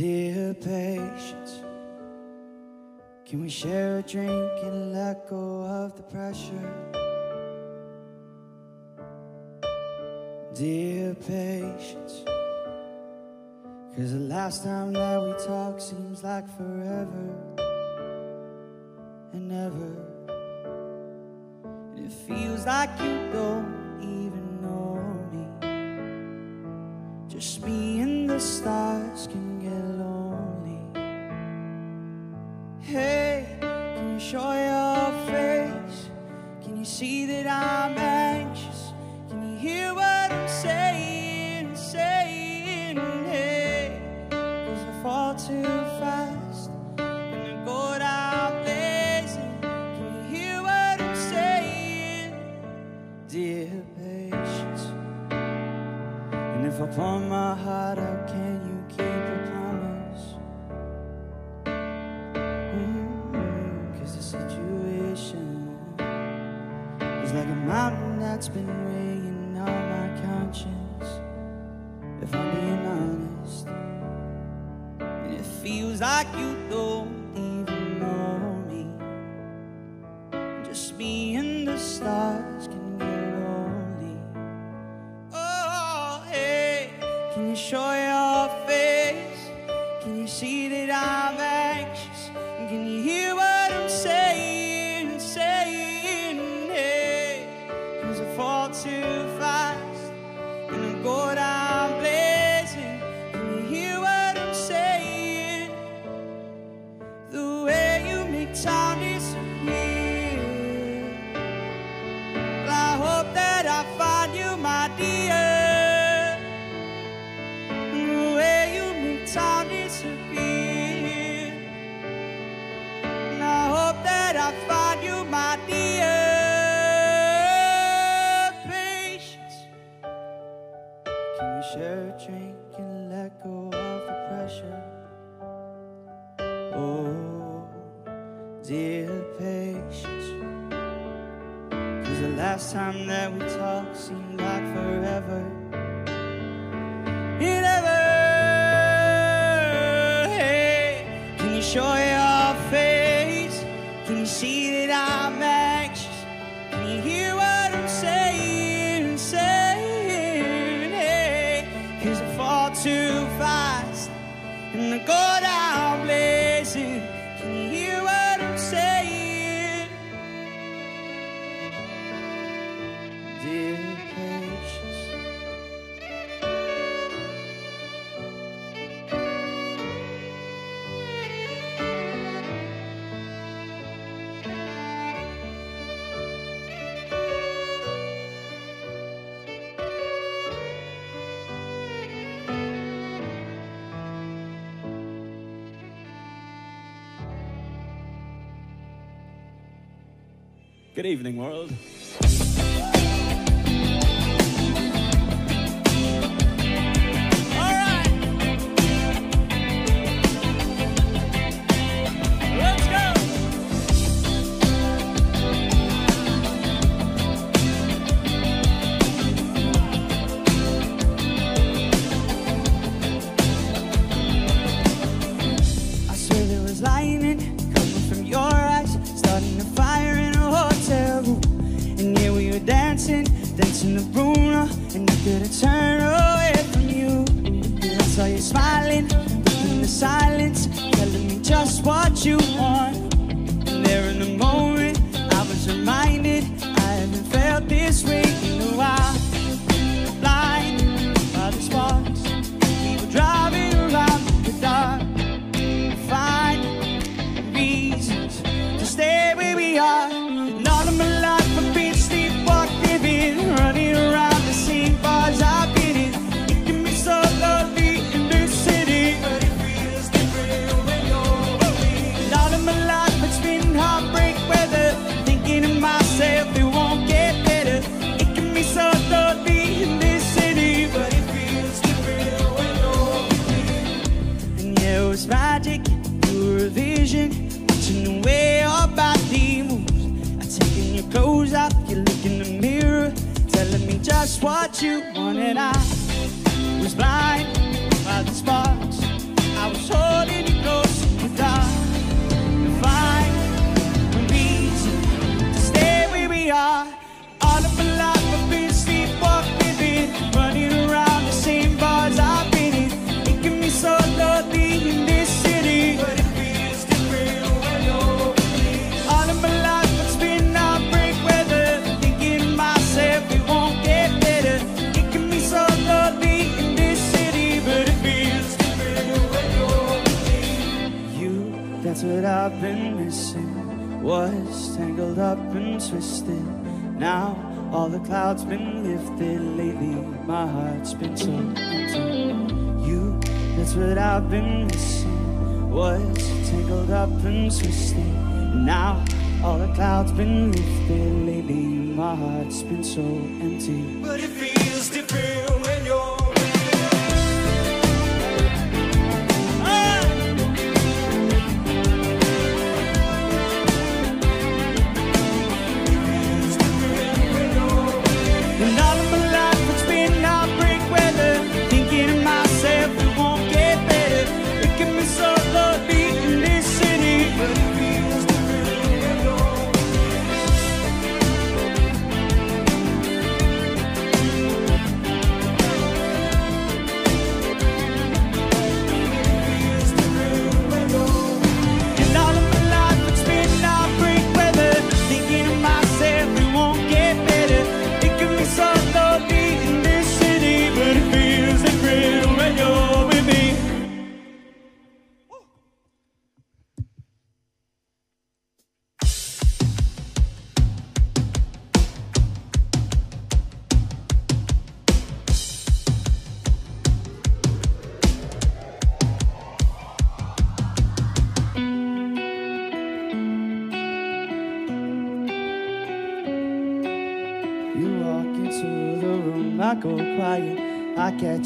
Dear patience, can we share a drink and let go of the pressure? Dear patience, cause the last time that we talked seems like forever and ever. And it feels like you don't even know me, just me and the stars can show your face? Can you see that I'm anxious? Can you hear what I'm saying? Saying, hey, cause I fall too fast and I go down blazing. Can you hear what I'm saying? Dear patience, and if I pour my heart out, mountain that's been weighing on my conscience, if I'm being honest. And it feels like you don't even know me. Just me and the stars can get lonely. Oh, hey, can you show your face? Can you see that I'm anxious? Can you hear? time that we evening, world. I've been missing. Was tangled up and twisted. Now all the clouds been lifted lately. My heart's been so empty. You, that's what I've been missing. Was tangled up and twisted. Now all the clouds been lifted lately. My heart's been so empty. But it feels different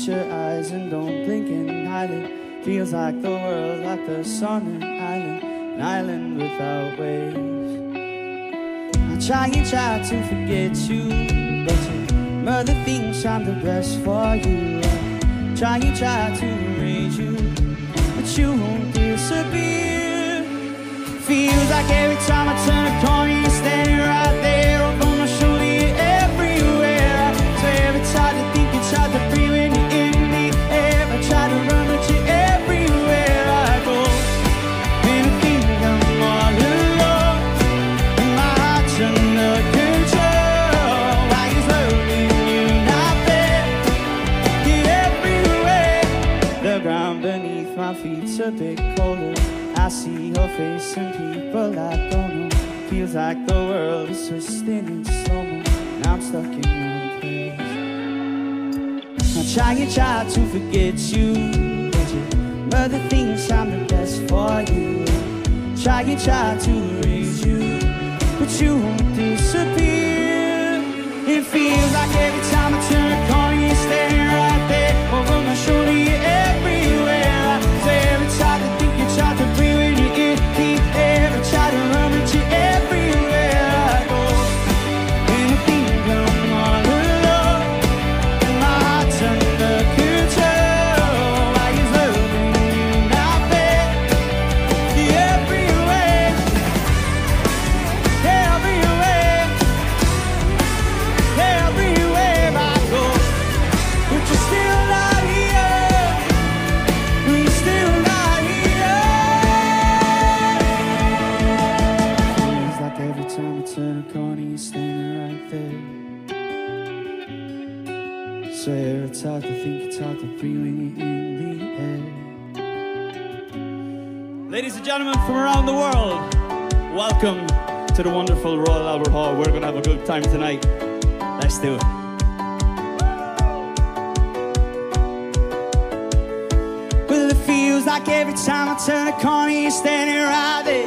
Your eyes and don't blink and hide Feels like the world, like the sun and island, an island without waves. I try and try to forget you, but your mother thinks I'm the best for you. I try and try to erase you, but you won't disappear. Feels like every time I turn a corner, a bit colder. I see your face and people I don't know. Feels like the world is twisting in slow. And I'm stuck in one place. I try and try to forget you, but mother thinks I'm the best for you. Try and try to erase you, but you won't disappear. It feels like every time gentlemen from around the world, welcome to the wonderful Royal Albert Hall. We're gonna have a good time tonight. Let's do it. Well, it feels like every time I turn a corner, you're standing right there.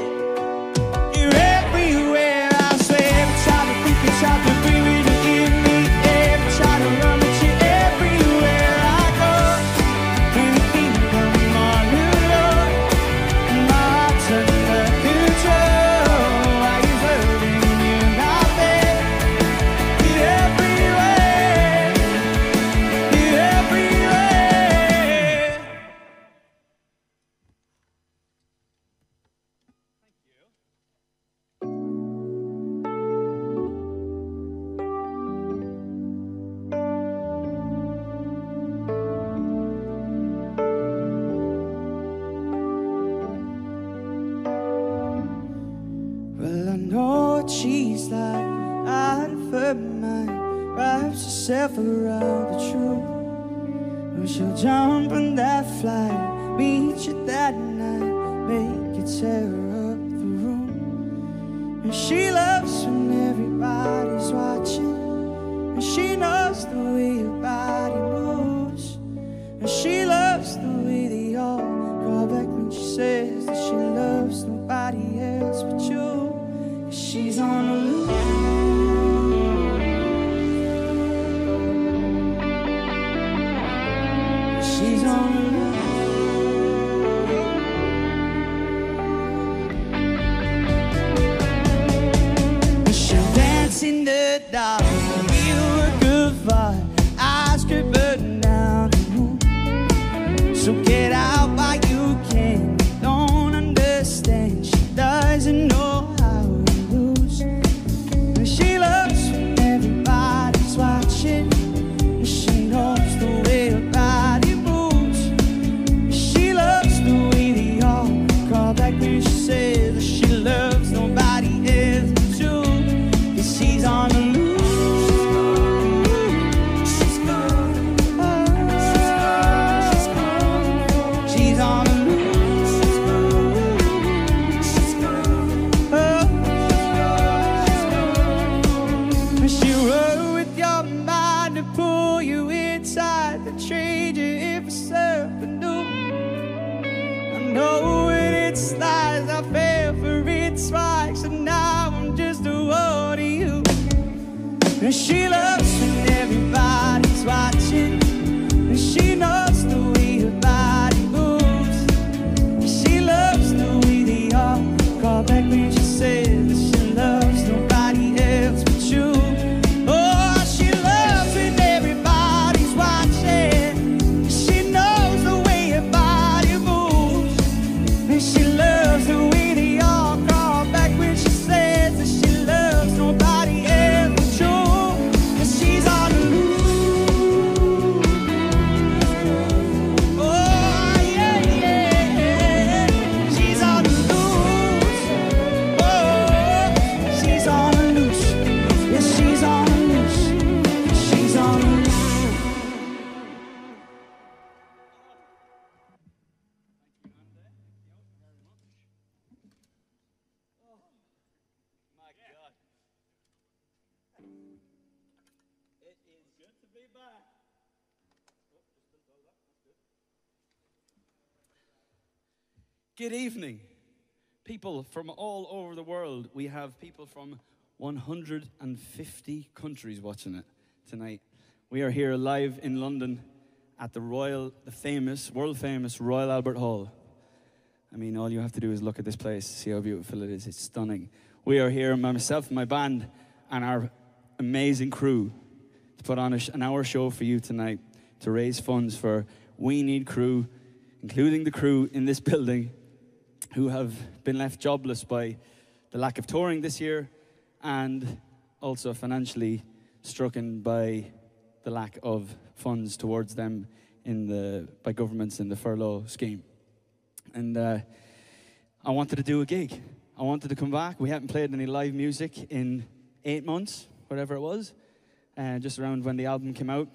Evening. People from all over the world. We have people from 150 countries watching it tonight. We are here live in London at the Royal, the famous, world famous Royal Albert Hall. I mean, all you have to do is look at this place, see how beautiful it is. It's stunning. We are here, myself my band, and our amazing crew, to put on an hour show for you tonight to raise funds for We Need Crew, including the crew in this building who have been left jobless by the lack of touring this year and also financially stricken by the lack of funds towards them in the, by governments in the furlough scheme. And uh, I wanted to do a gig. I wanted to come back. We hadn't played any live music in eight months, whatever it was, uh, just around when the album came out.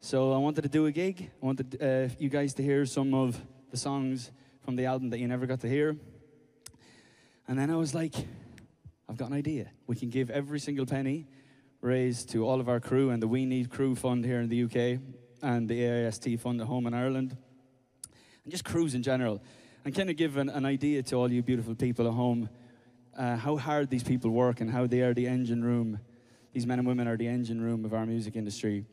So I wanted to do a gig. I wanted uh, you guys to hear some of the songs from the album that you never got to hear. And then I was like, I've got an idea. We can give every single penny raised to all of our crew and the We Need Crew Fund here in the UK and the AIST Fund at home in Ireland and just crews in general, and kind of give an, an idea to all you beautiful people at home uh, how hard these people work and how they are the engine room. These men and women are the engine room of our music industry,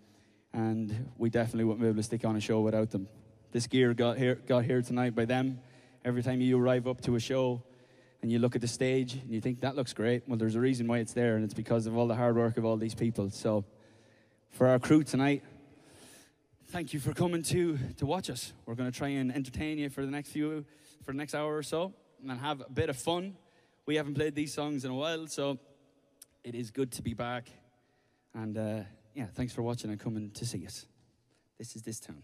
and we definitely wouldn't be able to stick on a show without them. This gear got here, got here tonight by them. Every time you arrive up to a show and you look at the stage and you think that looks great, well, there's a reason why it's there, and it's because of all the hard work of all these people. So, for our crew tonight, thank you for coming to to watch us. We're going to try and entertain you for the next few for the next hour or so and have a bit of fun. We haven't played these songs in a while, so it is good to be back. And uh, yeah, thanks for watching and coming to see us. This is this town.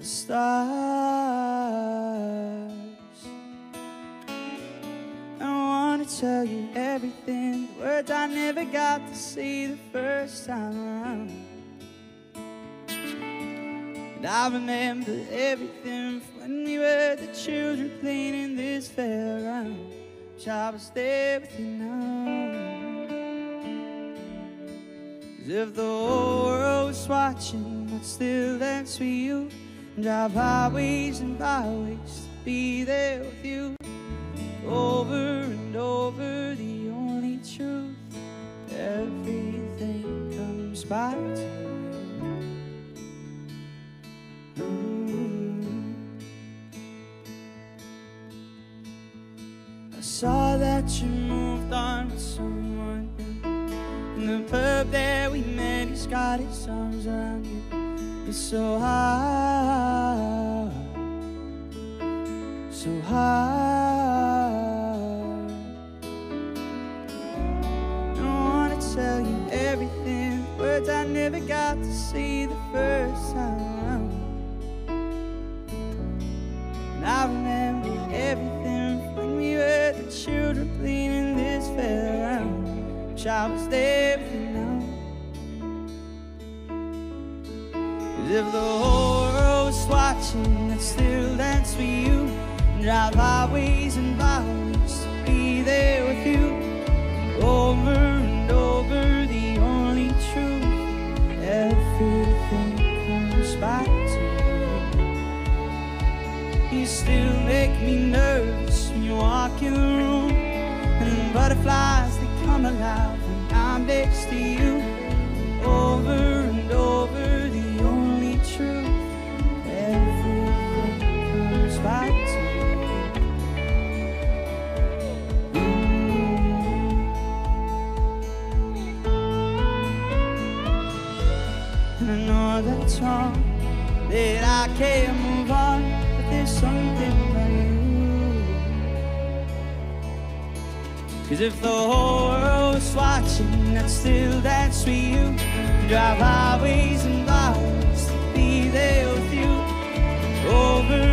the stars. I wanna tell you everything, the words I never got to say the first time around. And I remember everything from when we were the children playing in this fairground. Wish I was there with you now. Cause if the whole world was watching, I'd still dance with you. And drive highways and byways to be there with you. Over and over, the only truth. Everything comes back to you. Mm. I saw that you moved on with someone new. In the pub there we met, he's got his arms around you. So hard, so hard. I wanna tell you everything, words I never got to see the first time. And I remember everything when we were the children playing in this fairground. Wish I was there if the whole world was watching, I'd still dance with you. Drive highways and byways to be there with you. Over and over, the only truth. Everything comes back to you. You still make me nervous when you walk in the room. And butterflies, they come alive when I'm next to you. Cause if the whole world was watching, I'd still dance with you. Drive highways and byways to be there with you. Over,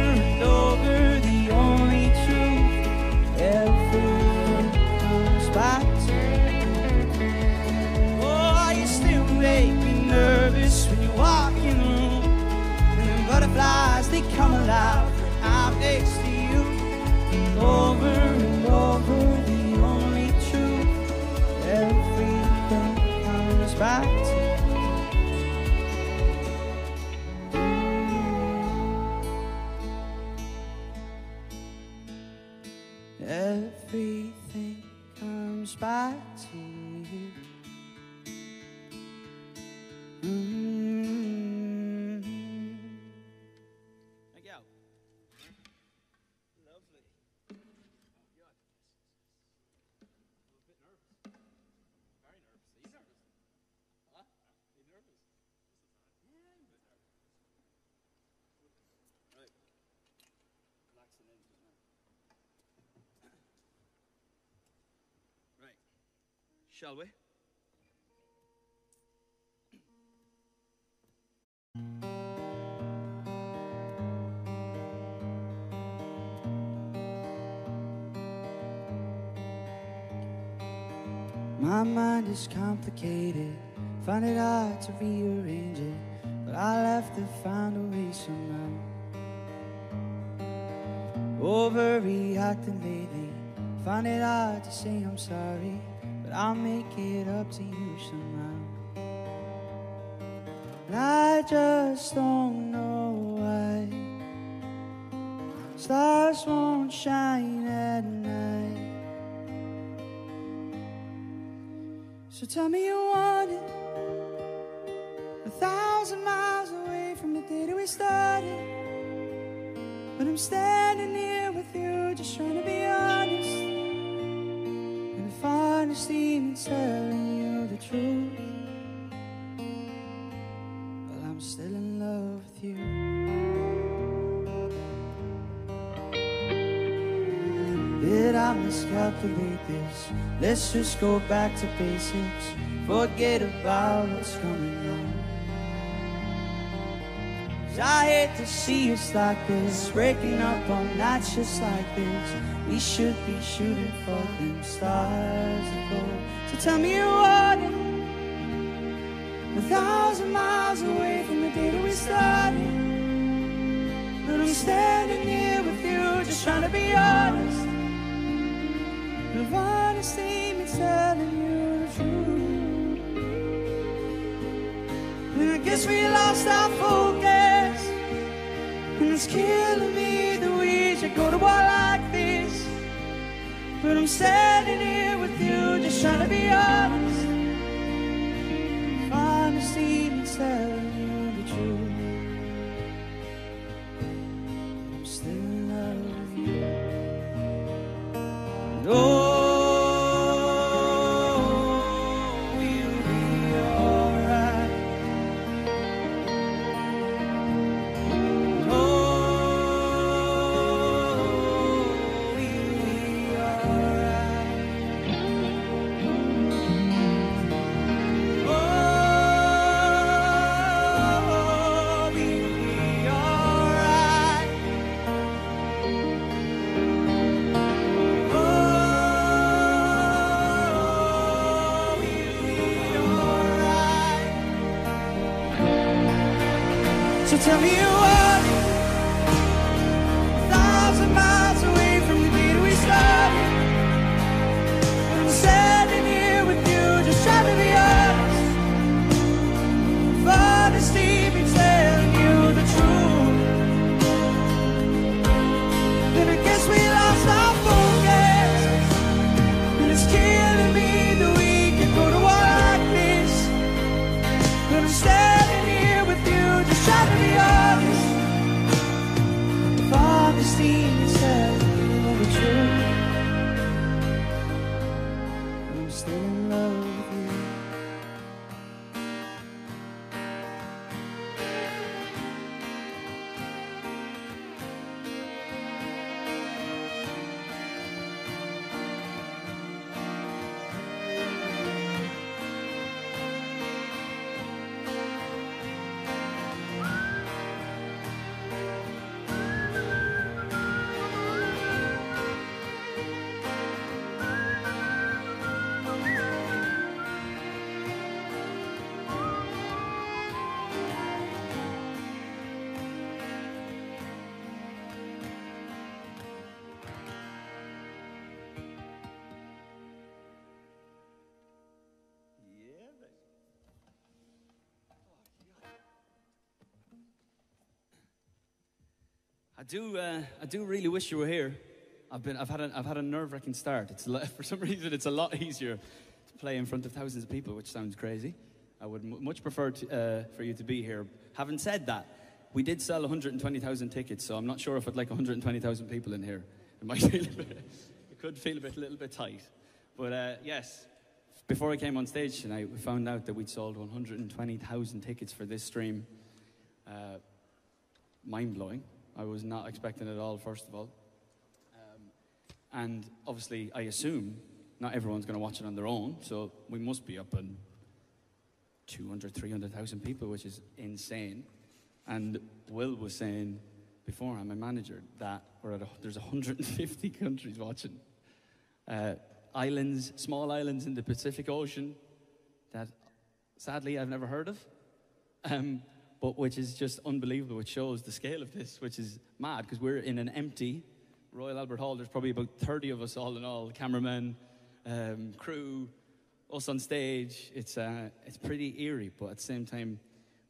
Shall we? My mind is complicated, find it hard to rearrange it, but I'll have to find a way somehow. Overreacting lately, find it hard to say I'm sorry, but I'll make it up to you somehow. And I just don't know why stars won't shine at night. So tell me you want it. A thousand miles away from the day that we started. But I'm standing here with you, just trying to be honest trying to telling you the truth. Well, I'm still in love with you. Did I miscalculate this? Let's just go back to basics. Forget about what's coming on. I hate to see us like this, breaking up on nights just like this. We should be shooting for them stars above. So tell me what a thousand miles away from the day that we started. But I'm standing here with you, just trying to be honest. If honesty me telling you the truth, And I guess we lost our focus. And it's killing me that we should go to war like this. But I'm standing here with you, just trying to be honest. If honesty means telling you the truth, I'm still in love with you. And oh, tell me I do, uh, I do really wish you were here. I've been, I've had a, I've had a nerve-wracking start. It's for some reason, it's a lot easier to play in front of thousands of people, which sounds crazy. I would m- much prefer to, uh, for you to be here. Having said that, we did sell 120,000 tickets, so I'm not sure if I'd like 120,000 people in here. It might feel a bit, it could feel a bit, a little bit tight. But uh, yes, before I came on stage tonight, we found out that we'd sold 120,000 tickets for this stream. Uh, mind blowing. I was not expecting it at all, first of all. Um, and obviously, I assume not everyone's going to watch it on their own, so we must be up in 200, 300,000 people, which is insane. And Will was saying before, I'm a manager, that we're at a, there's 150 countries watching. Uh, islands, small islands in the Pacific Ocean that sadly I've never heard of. Um, but which is just unbelievable, which shows the scale of this, which is mad because we're in an empty Royal Albert Hall. There's probably about 30 of us all in all cameramen, um, crew, us on stage. It's, uh, it's pretty eerie, but at the same time,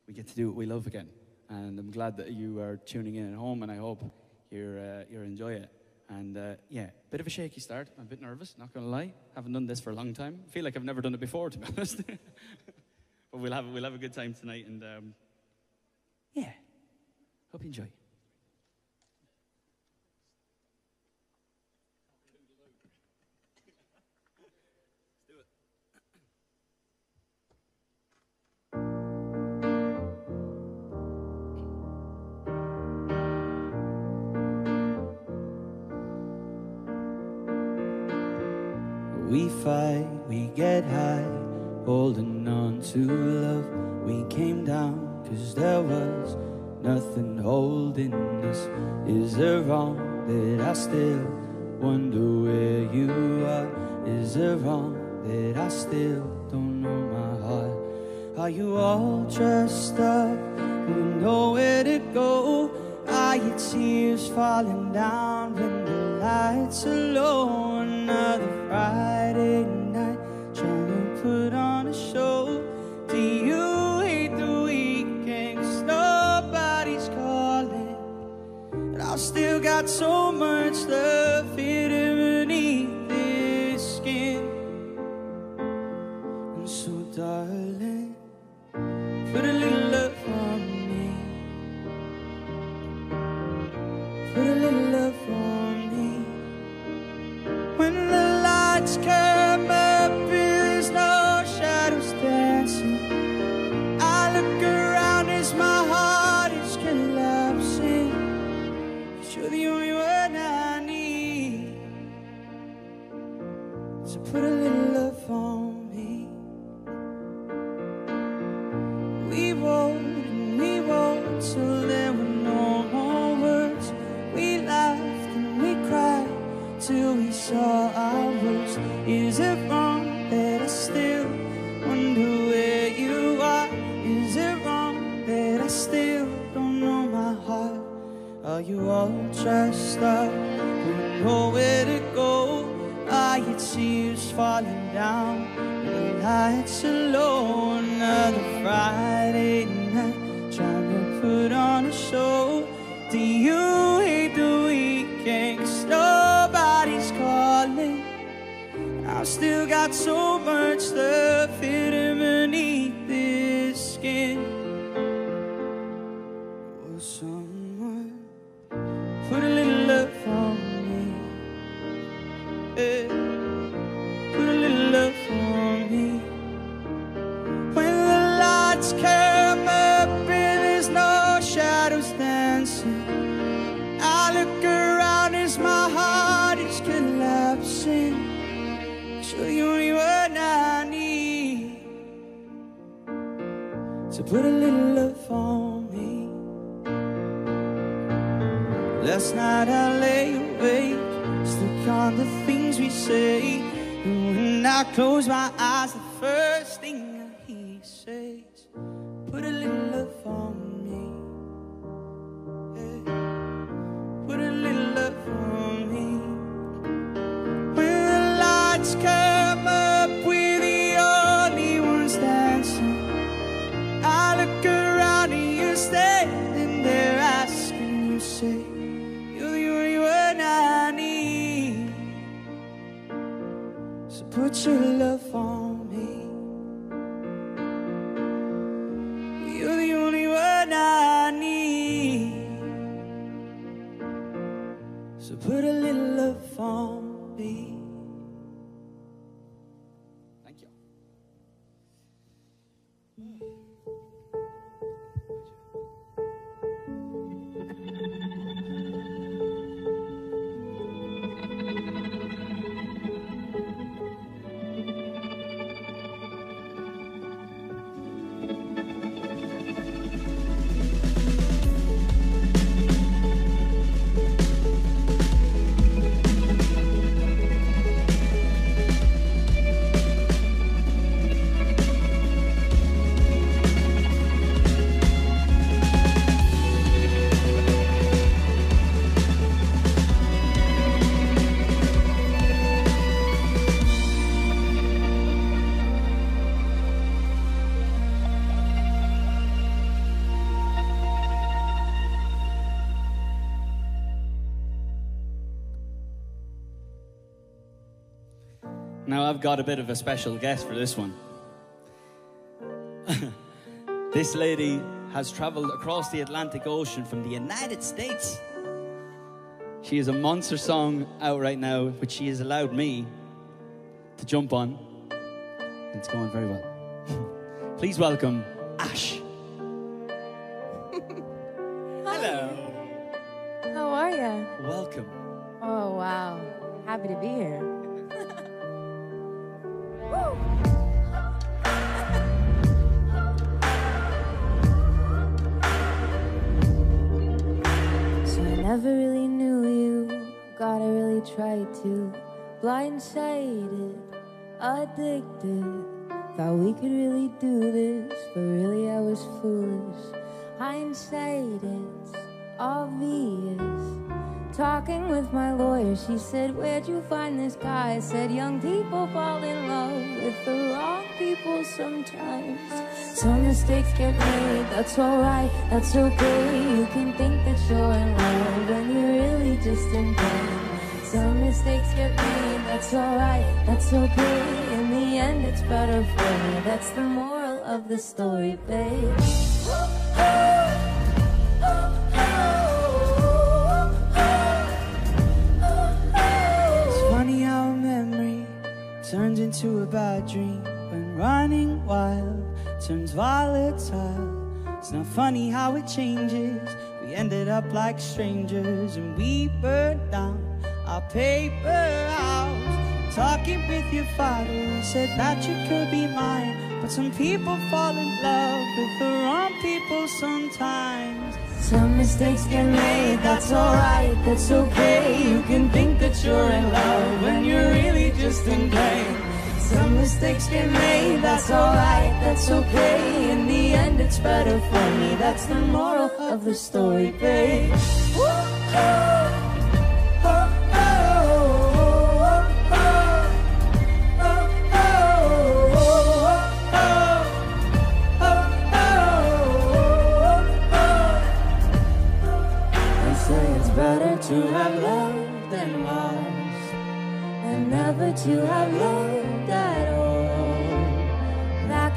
we get to do what we love again. And I'm glad that you are tuning in at home, and I hope you're, uh, you're enjoying it. And uh, yeah, bit of a shaky start. I'm a bit nervous, not gonna lie. Haven't done this for a long time. I feel like I've never done it before, to be honest. but we'll have, we'll have a good time tonight, and um, yeah, hope you enjoy. We fight, we get high, holding on to love. We came down, cause there was nothing holding us. Is it wrong that I still wonder where you are? Is it wrong that I still don't know my heart? Are you all dressed up? You know where to go? Are your tears falling down when the lights are low? Another Friday night trying to put on a show. Still got so much love falling down? The lights are low. Another Friday night, trying to put on a show. Do you hate the weekend? 'Cause nobody's calling. I've still got so much love hidden beneath this skin. Will someone I've got a bit of a special guest for this one. this lady has traveled across the Atlantic Ocean from the United States. She has a monster song out right now, which she has allowed me to jump on. It's going very well. Please welcome Ashe. Hello. How are you? Welcome. Oh, wow. Happy to be here. So I never really knew you. God, I really tried to. Blindsided, addicted. Thought we could really do this, but really I was foolish. Hindsight, it's obvious. Talking with my lawyer, she said, Where'd you find this guy? I said, Young people fall in love with the wrong people sometimes. Some mistakes get made, that's alright, that's okay. You can think that you're in love when you're really just in pain. Some mistakes get made, that's alright, that's okay. In the end, it's better for me. That's the moral of the story, babe. Into a bad dream when running wild turns volatile. It's not funny how it changes. We ended up like strangers and we burned down our paper house. Talking with your father, he said that you could be mine. But some people fall in love with the wrong people sometimes. Some mistakes get made, that's alright, that's okay. You can think that you're in love when you're really just in pain. Some mistakes get made, that's alright, that's okay. In the end, it's better for me. That's the moral of the story, babe. Say it's better to have loved than lost, and never to have loved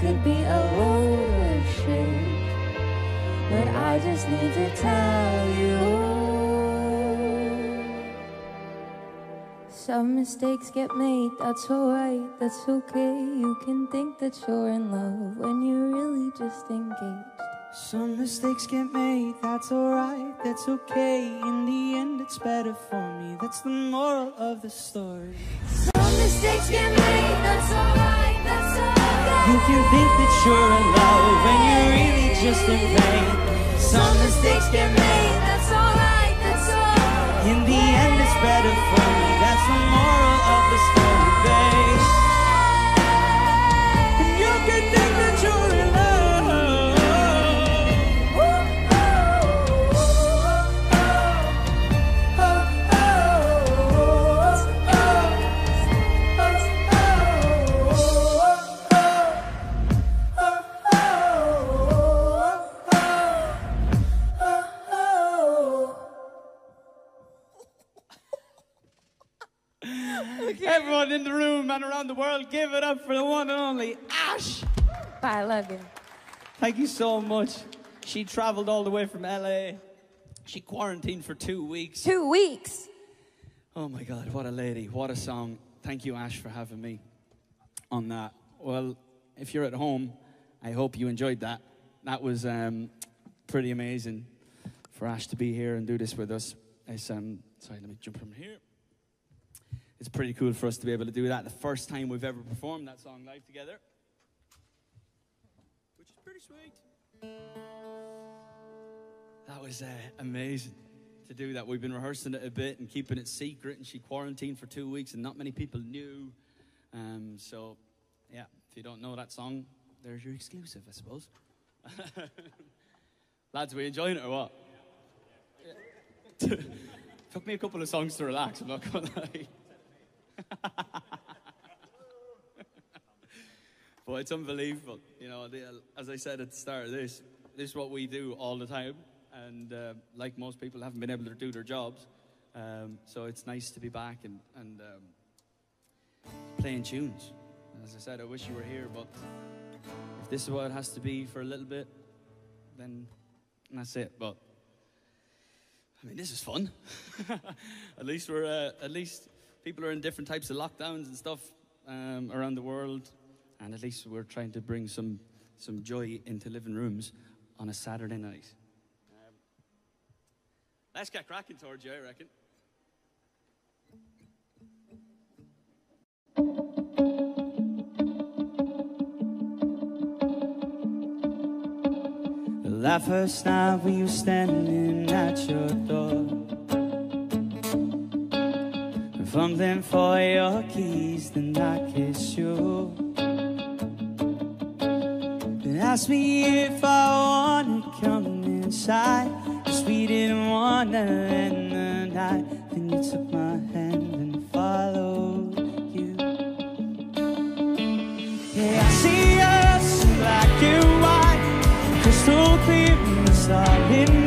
could be a load of shit, but I just need to tell you. Some mistakes get made, that's alright, that's okay. You can think that you're in love when you're really just engaged. Some mistakes get made, that's alright, that's okay. In the end, it's better for me. That's the moral of the story. Some mistakes get made, that's alright, that's okay. You can think that you're in love when you're really just in pain. Some mistakes get made, that's alright, that's alright. in the end, it's better for Everyone in the room and around the world, give it up for the one and only Ashe. I love you. Thank you so much. She traveled all the way from LA. She quarantined for two weeks. Two weeks. Oh my God, what a lady. What a song. Thank you, Ashe, for having me on that. Well, if you're at home, I hope you enjoyed that. That was um, pretty amazing for Ashe to be here and do this with us. It's, um, sorry, let me jump from here. It's pretty cool for us to be able to do that. The first time we've ever performed that song live together, which is pretty sweet. That was uh, amazing to do that. We've been rehearsing it a bit and keeping it secret, and she quarantined for two weeks, and not many people knew. Um, so, yeah, if you don't know that song, there's your exclusive, I suppose. Lads, we enjoying it or what? Took me a couple of songs to relax, I'm not gonna lie. but it's unbelievable. You know, the, as I said at the start of this, this is what we do all the time. And uh, like most people, haven't been able to do their jobs. Um, so it's nice to be back and, and um, playing tunes. As I said, I wish you were here, but if this is what it has to be for a little bit, then that's it. But I mean, this is fun. at least we're uh, at least people are in different types of lockdowns and stuff um, around the world, and at least we're trying to bring some some joy into living rooms on a Saturday night. Um, let's get cracking, Torgy, I reckon. That first night we were standing at your door. Fumbling for your keys, then I kiss you. Then ask me if I wanna come inside. Cause we didn't wanna end the night. Then you took my hand and followed you. Yeah, I see us black and white, crystal clear in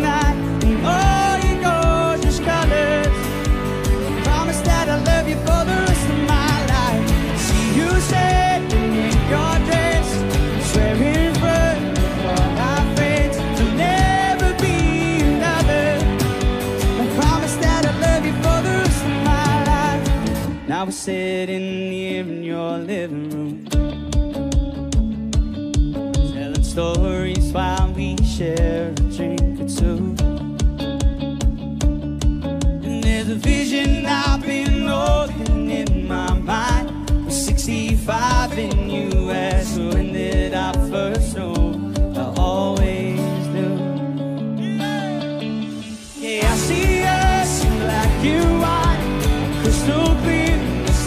sitting here in your living room. Telling stories while we share a drink or two. And there's a vision I've been holding in my mind. We're 65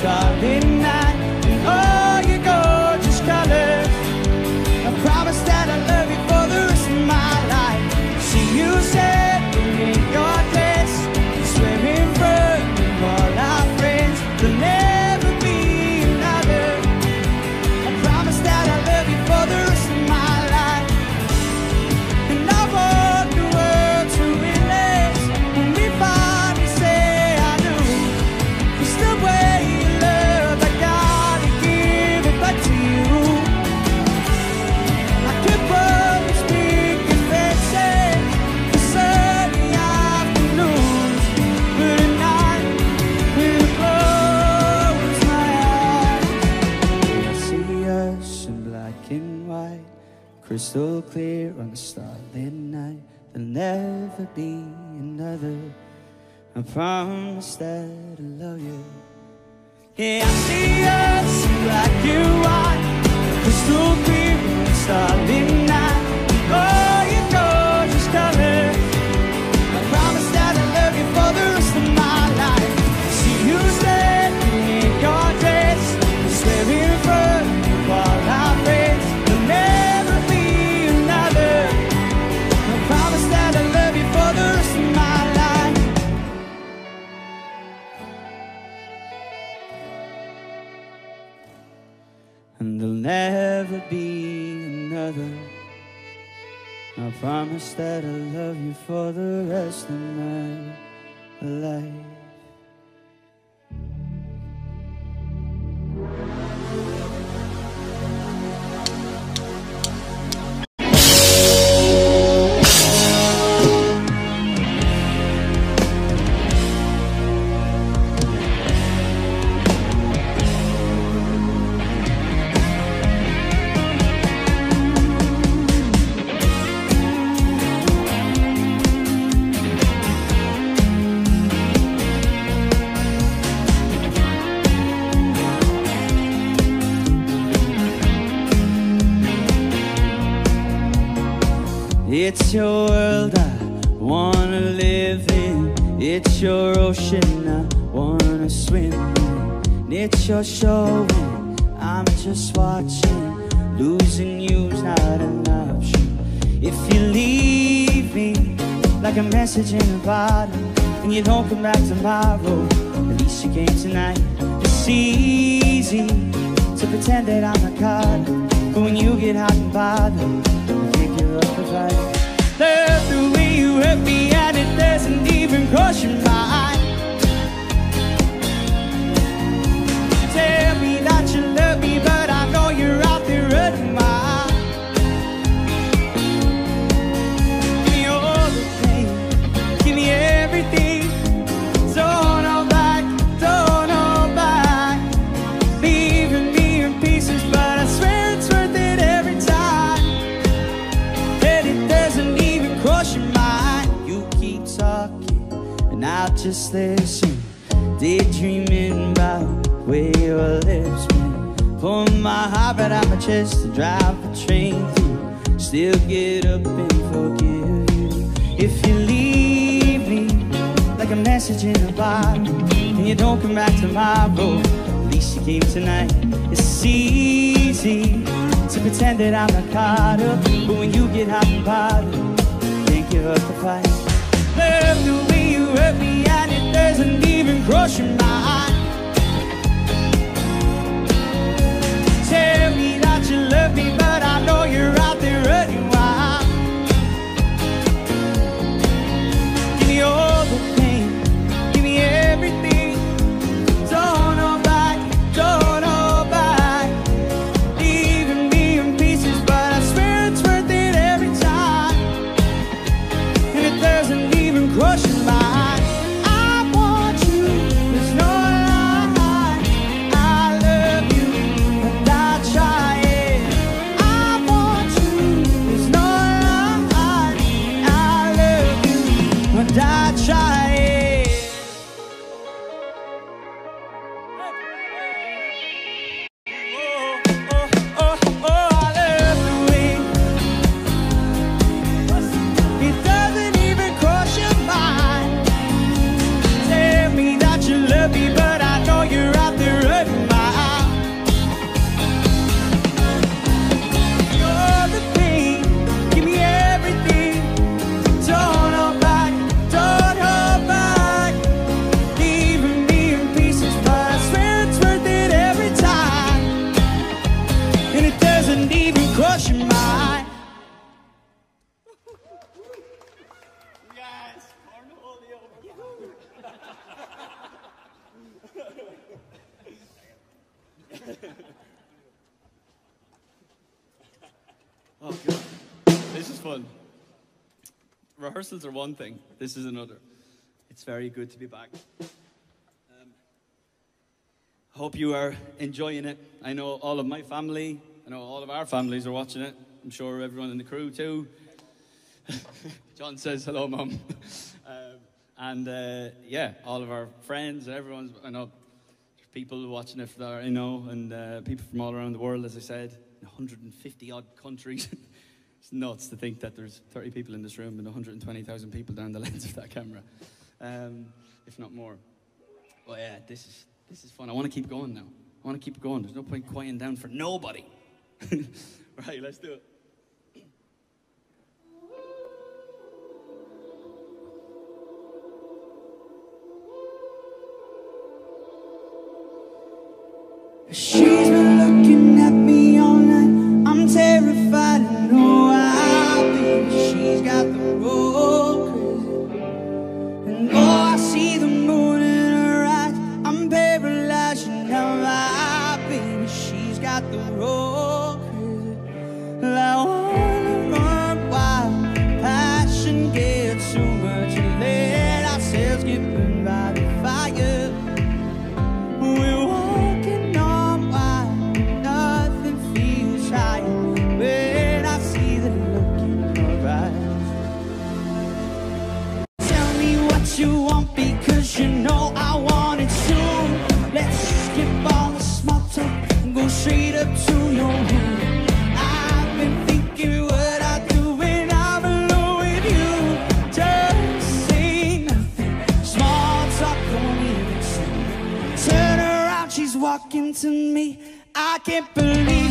in crystal clear on a starlit night. There'll never be another. I promise that I love you. Yeah, I see us black and white, crystal clear, on a starlit night. Never be another. I promise that I'll love you for the rest of my life. It's your world I wanna live in. It's your ocean I wanna swim in. It's your show and I'm just watching. Losing you's not an option. If you leave me like a message in a bottle, and you don't come back tomorrow, at least you came tonight. It's easy to pretend that I'm not caught, but when you get hot and bothered, Listen. Daydreaming about where your lips been. Pulling my heart right out my chest to drive a train through still get up and forgive you. If you leave me like a message in a bottle, and you don't come back tomorrow, at least you came tonight. It's easy to pretend that I'm not caught up, but when you get hot and bothered, can't give up the fight. Love the way you hurt me, it doesn't even cross your mind. Tell me that you love me, but I know you're out there running Rehearsals are one thing, this is another. It's very good to be back. Um, hope you are enjoying it. I know all of my family, I know all of our families are watching it. I'm sure everyone in the crew too. John says hello, mum. um, and uh, yeah, all of our friends, everyone's, I know people watching it that I know, and uh, people from all around the world, as I said, 150 odd countries. it's nuts to think that there's 30 people in this room and 120,000 people down the lens of that camera, um, if not more. Well, yeah, this is this is fun. I want to keep going now. I want to keep going. There's no point quieting down for nobody. right, let's do it. She's to me. I can't believe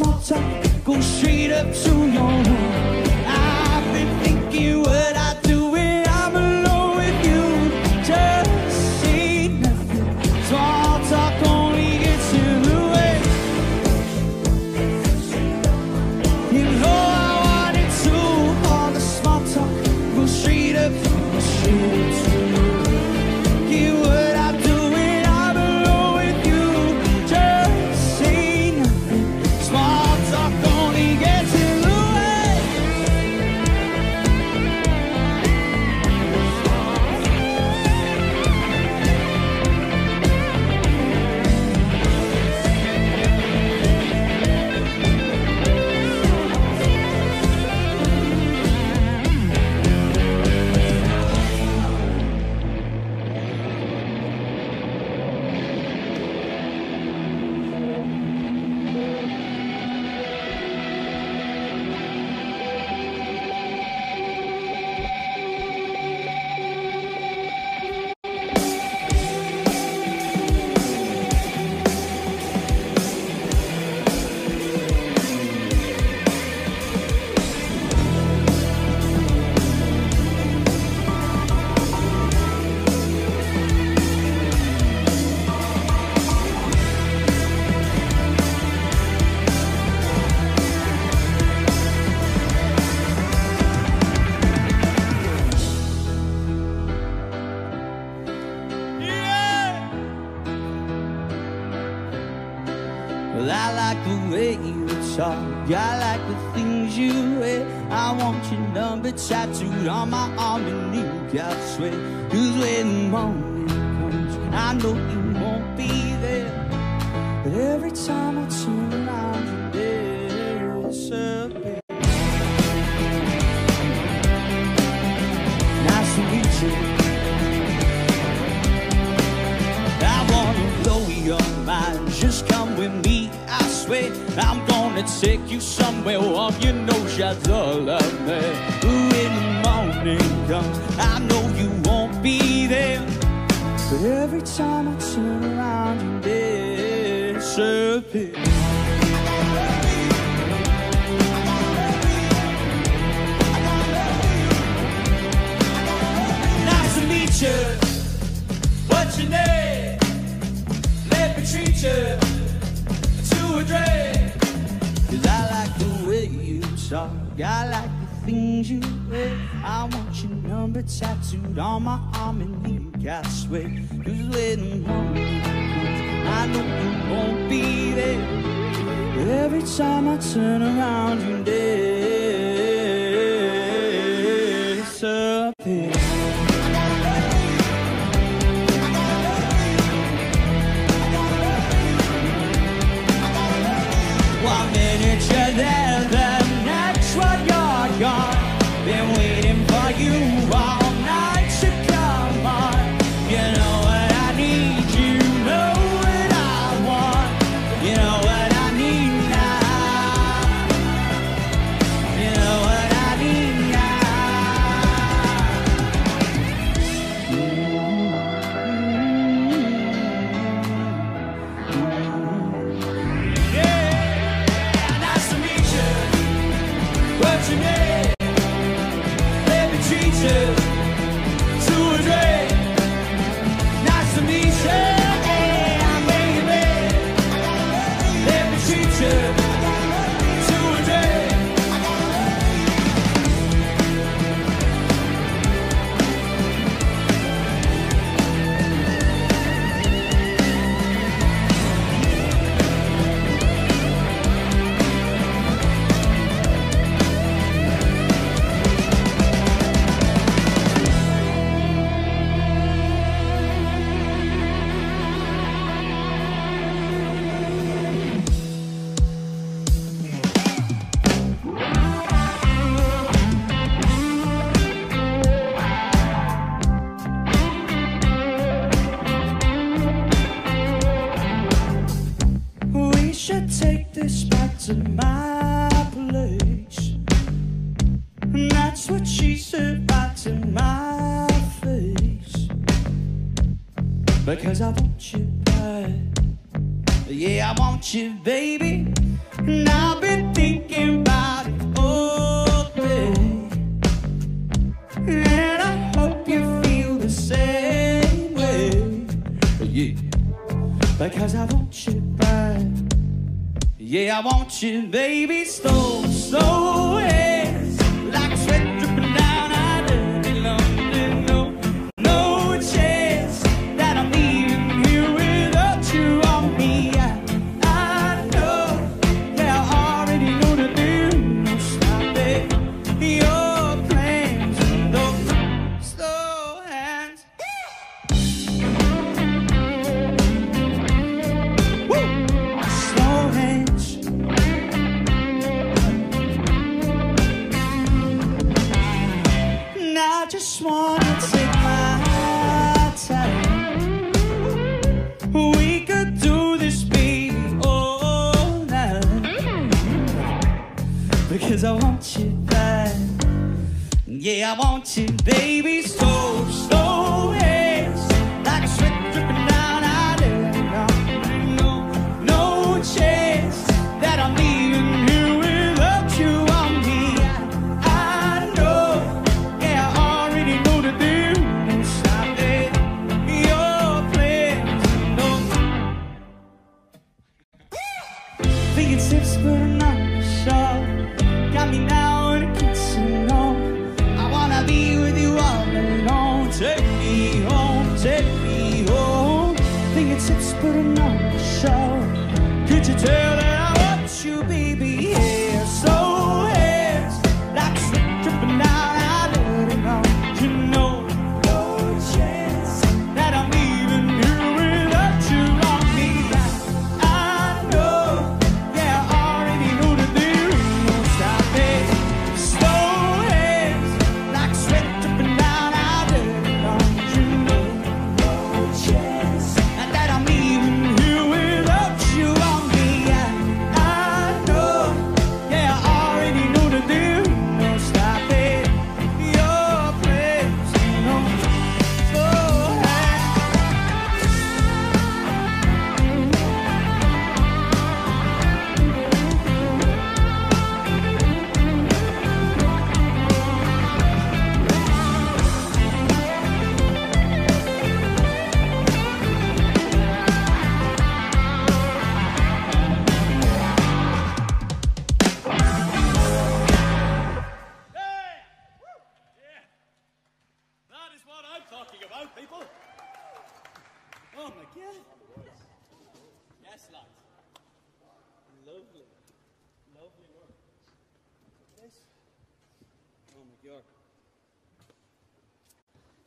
talk, go straight up to your heart. On my arm and ink. I swear, 'cause when morning comes, I know you won't be there. But every time I turn around, you're disappear. Nice to meet you. I wanna blow your mind. Just come with me, I swear. I'm gonna take you somewhere warm. You know just all of me. Morning comes, I know you won't be there. But every time I turn around, you disappear. Nice to meet you. What's your name? Let me treat you to a drink. Cause I like the way you talk. I like the things you wear. I want number tattooed on my arm and ink. I swear. Cause when I know you won't be there. Every time I turn around, you disappear. One Yeah, I want you, baby, slow,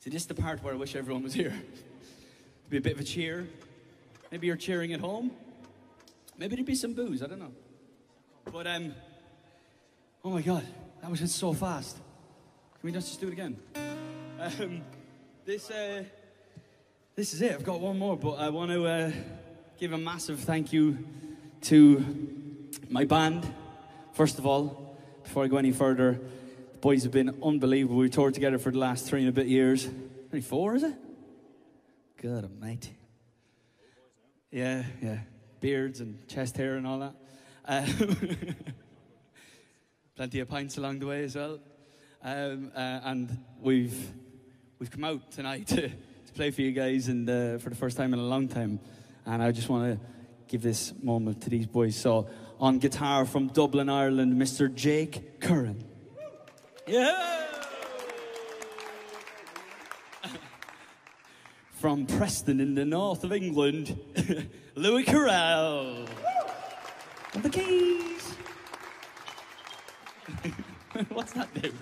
See, this is the part where I wish everyone was here. To be a bit of a cheer. Maybe you're cheering at home. Maybe there'd be some booze, I don't know. But um Oh my god, that was just so fast. Can we just do it again? Um, this, uh, this is it. I've got one more, but I want to uh, give a massive thank you to my band. First of all, before I go any further, the boys have been unbelievable. We toured together for the last three and a bit years. Maybe four, is it? Good, mate. Yeah, yeah. Beards and chest hair and all that. Um, plenty of pints along the way as well. Um, uh, and we've we've come out tonight to, to play for you guys, and uh, for the first time in a long time. And I just want to give this moment to these boys. So, on guitar from Dublin, Ireland, Mr. Jake Curran. Yeah. from Preston in the north of England, Louis Carell. On the keys. What's that do?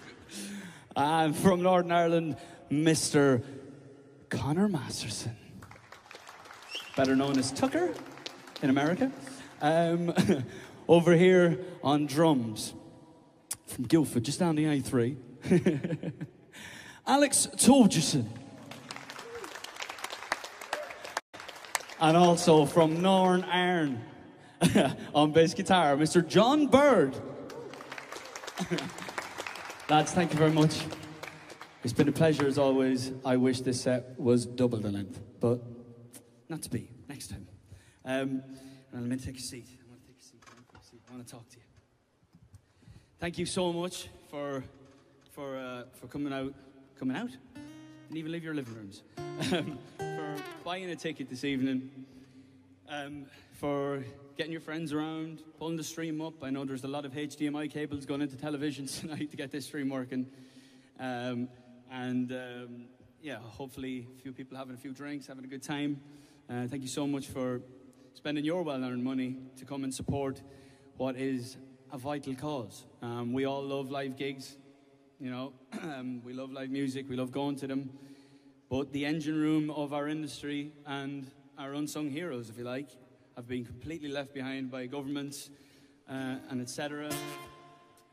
I'm from Northern Ireland, Mr. Connor Masterson, better known as Tucker in America. Um, over here on drums, from Guildford, just down the A3, Alex Torgerson. And also from Northern Ireland, on bass guitar, Mr. John Bird. Lads, thank you very much. It's been a pleasure as always. I wish this set was double the length, but not to be. Next time. Um, and let me take a seat. I want to take a seat. I want to, take a seat. I want to talk to you. Thank you so much for for uh, for coming out, coming out, and even leave your living rooms. Um, for buying a ticket this evening. um, for getting your friends around, pulling the stream up. I know there's a lot of HDMI cables going into televisions tonight to get this stream working. Um, and um, yeah, hopefully a few people having a few drinks, having a good time. Uh, thank you so much for spending your well-earned money to come and support what is a vital cause. Um, we all love live gigs, you know. um, we love live music. We love going to them. But the engine room of our industry and our unsung heroes, if you like, have been completely left behind by governments uh, and etc.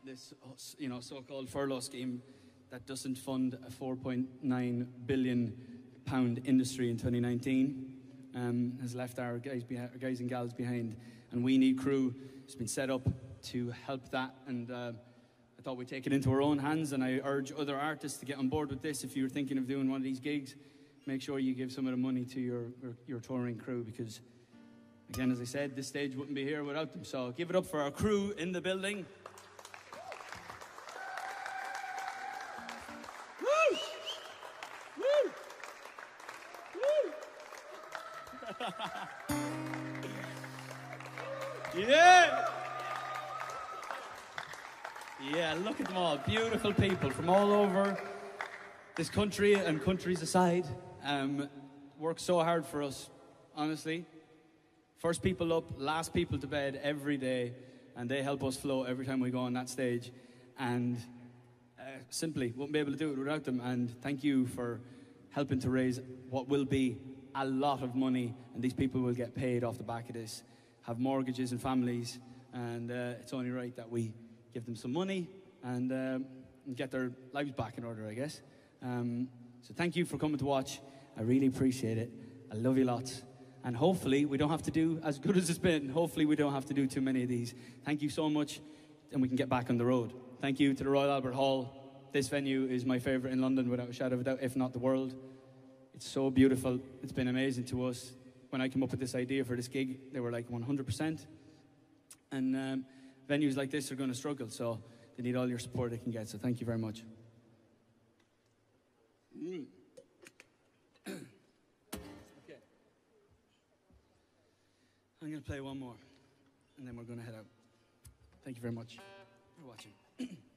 This, you know, so-called furlough scheme that doesn't fund a 4.9 billion pound industry in 2019 um, has left our guys, behi- guys and gals behind. And We Need Crew It's been set up to help that. And uh, I thought we'd take it into our own hands. And I urge other artists to get on board with this. If you're thinking of doing one of these gigs, make sure you give some of the money to your, your, your touring crew because, again, as I said, this stage wouldn't be here without them. So give it up for our crew in the building. Beautiful people from all over this country and countries aside. Um, work so hard for us, honestly. First people up, last people to bed every day, and they help us flow every time we go on that stage. And uh, simply wouldn't be able to do it without them. And thank you for helping to raise what will be a lot of money, and these people will get paid off the back of this, have mortgages and families, and uh, it's only right that we give them some money and, um, get their lives back in order, I guess. Um, so thank you for coming to watch. I really appreciate it. I love you lots. And hopefully, we don't have to do as good as it's been. Hopefully, we don't have to do too many of these. Thank you so much, and we can get back on the road. Thank you to the Royal Albert Hall. This venue is my favorite in London, without a shadow of a doubt, if not the world. It's so beautiful. It's been amazing to us. When I came up with this idea for this gig, they were like 100%. And um, venues like this are going to struggle, so they need all your support they can get. So thank you very much. Mm. okay. I'm going to play one more, and then we're going to head out. Thank you very much for watching.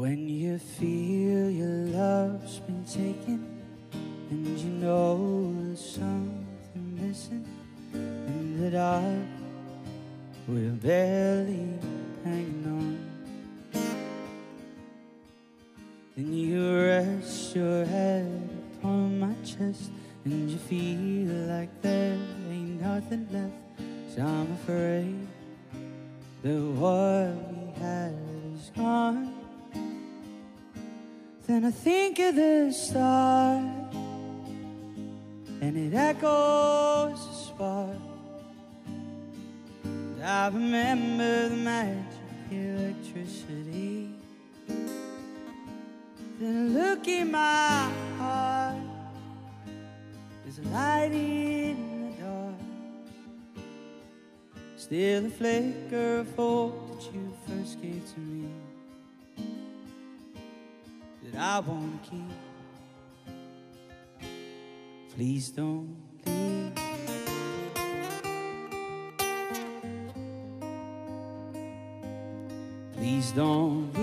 When you feel your love's been taken and you know there's something missing in the dark, we're barely hanging on. Then you rest your head upon my chest and you feel and it echoes a spark. And I remember the magic electricity. Then look in my heart, there's a light in the dark. Still a flicker of hope that you first gave to me that I want to keep. Please don't leave. Please don't leave.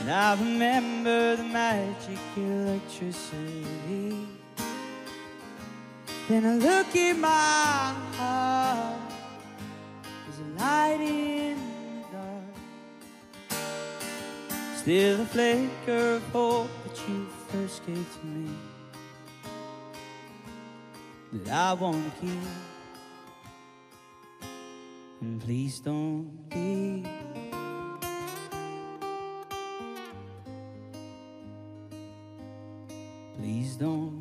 And I remember the magic electricity. Then I look in my heart. There's a light in the dark. Still a flicker of hope that you first gave to me. That I want to keep. And please don't leave. Don't leave.